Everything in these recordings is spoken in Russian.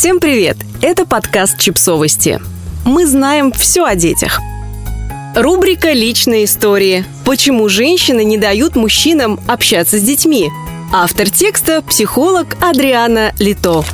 Всем привет! Это подкаст «Чипсовости». Мы знаем все о детях. Рубрика «Личные истории». Почему женщины не дают мужчинам общаться с детьми? Автор текста – психолог Адриана Лито.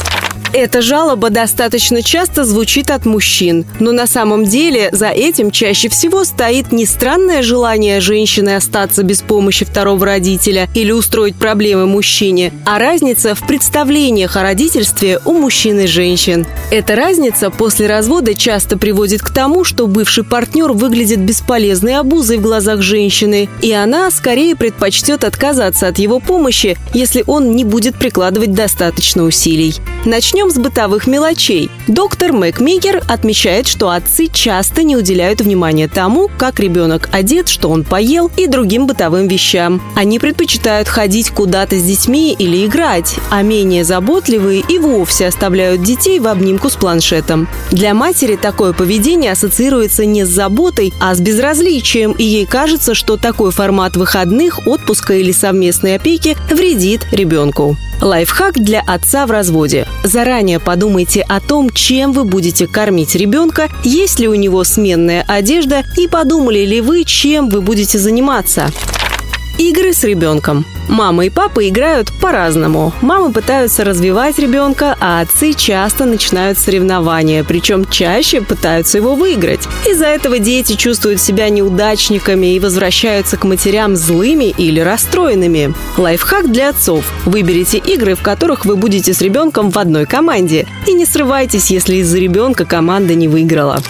Эта жалоба достаточно часто звучит от мужчин, но на самом деле за этим чаще всего стоит не странное желание женщины остаться без помощи второго родителя или устроить проблемы мужчине, а разница в представлениях о родительстве у мужчин и женщин. Эта разница после развода часто приводит к тому, что бывший партнер выглядит бесполезной обузой в глазах женщины, и она скорее предпочтет отказаться от его помощи, если он не будет прикладывать достаточно усилий. Начнем Начнем с бытовых мелочей. Доктор Мэг отмечает, что отцы часто не уделяют внимания тому, как ребенок одет, что он поел и другим бытовым вещам. Они предпочитают ходить куда-то с детьми или играть, а менее заботливые и вовсе оставляют детей в обнимку с планшетом. Для матери такое поведение ассоциируется не с заботой, а с безразличием, и ей кажется, что такой формат выходных, отпуска или совместной опеки вредит ребенку. Лайфхак для отца в разводе. Заранее подумайте о том, чем вы будете кормить ребенка, есть ли у него сменная одежда и подумали ли вы, чем вы будете заниматься. Игры с ребенком. Мама и папа играют по-разному. Мамы пытаются развивать ребенка, а отцы часто начинают соревнования, причем чаще пытаются его выиграть. Из-за этого дети чувствуют себя неудачниками и возвращаются к матерям злыми или расстроенными. Лайфхак для отцов. Выберите игры, в которых вы будете с ребенком в одной команде. И не срывайтесь, если из-за ребенка команда не выиграла.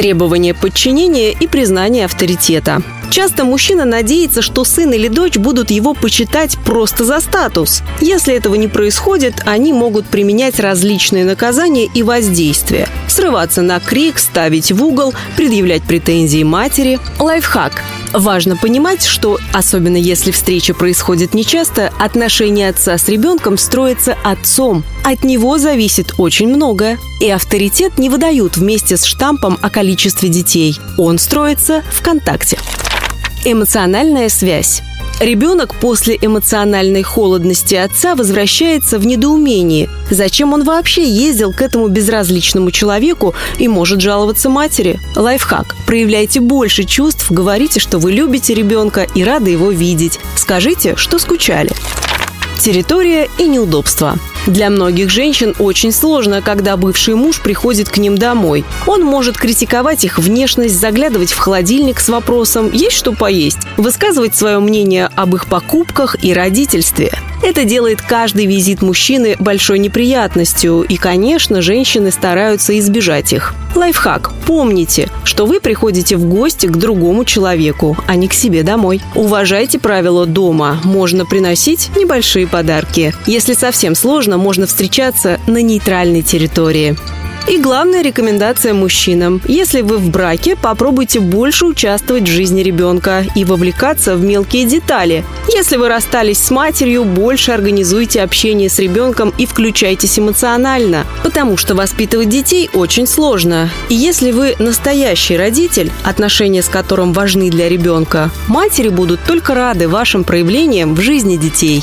Требование подчинения и признание авторитета. Часто мужчина надеется, что сын или дочь будут его почитать просто за статус. Если этого не происходит, они могут применять различные наказания и воздействия. Срываться на крик, ставить в угол, предъявлять претензии матери. Лайфхак. Важно понимать, что, особенно если встреча происходит нечасто, отношения отца с ребенком строятся отцом. От него зависит очень многое. И авторитет не выдают вместе с штампом о количестве детей. Он строится в контакте. Эмоциональная связь. Ребенок после эмоциональной холодности отца возвращается в недоумении. Зачем он вообще ездил к этому безразличному человеку и может жаловаться матери? Лайфхак. Проявляйте больше чувств, говорите, что вы любите ребенка и рады его видеть. Скажите, что скучали. Территория и неудобства. Для многих женщин очень сложно, когда бывший муж приходит к ним домой. Он может критиковать их внешность, заглядывать в холодильник с вопросом «Есть что поесть?», высказывать свое мнение об их покупках и родительстве. Это делает каждый визит мужчины большой неприятностью, и, конечно, женщины стараются избежать их. Лайфхак. Помните, что вы приходите в гости к другому человеку, а не к себе домой. Уважайте правила дома. Можно приносить небольшие подарки. Если совсем сложно, можно встречаться на нейтральной территории. И главная рекомендация мужчинам. Если вы в браке, попробуйте больше участвовать в жизни ребенка и вовлекаться в мелкие детали. Если вы расстались с матерью, больше организуйте общение с ребенком и включайтесь эмоционально, потому что воспитывать детей очень сложно. И если вы настоящий родитель, отношения с которым важны для ребенка, матери будут только рады вашим проявлениям в жизни детей.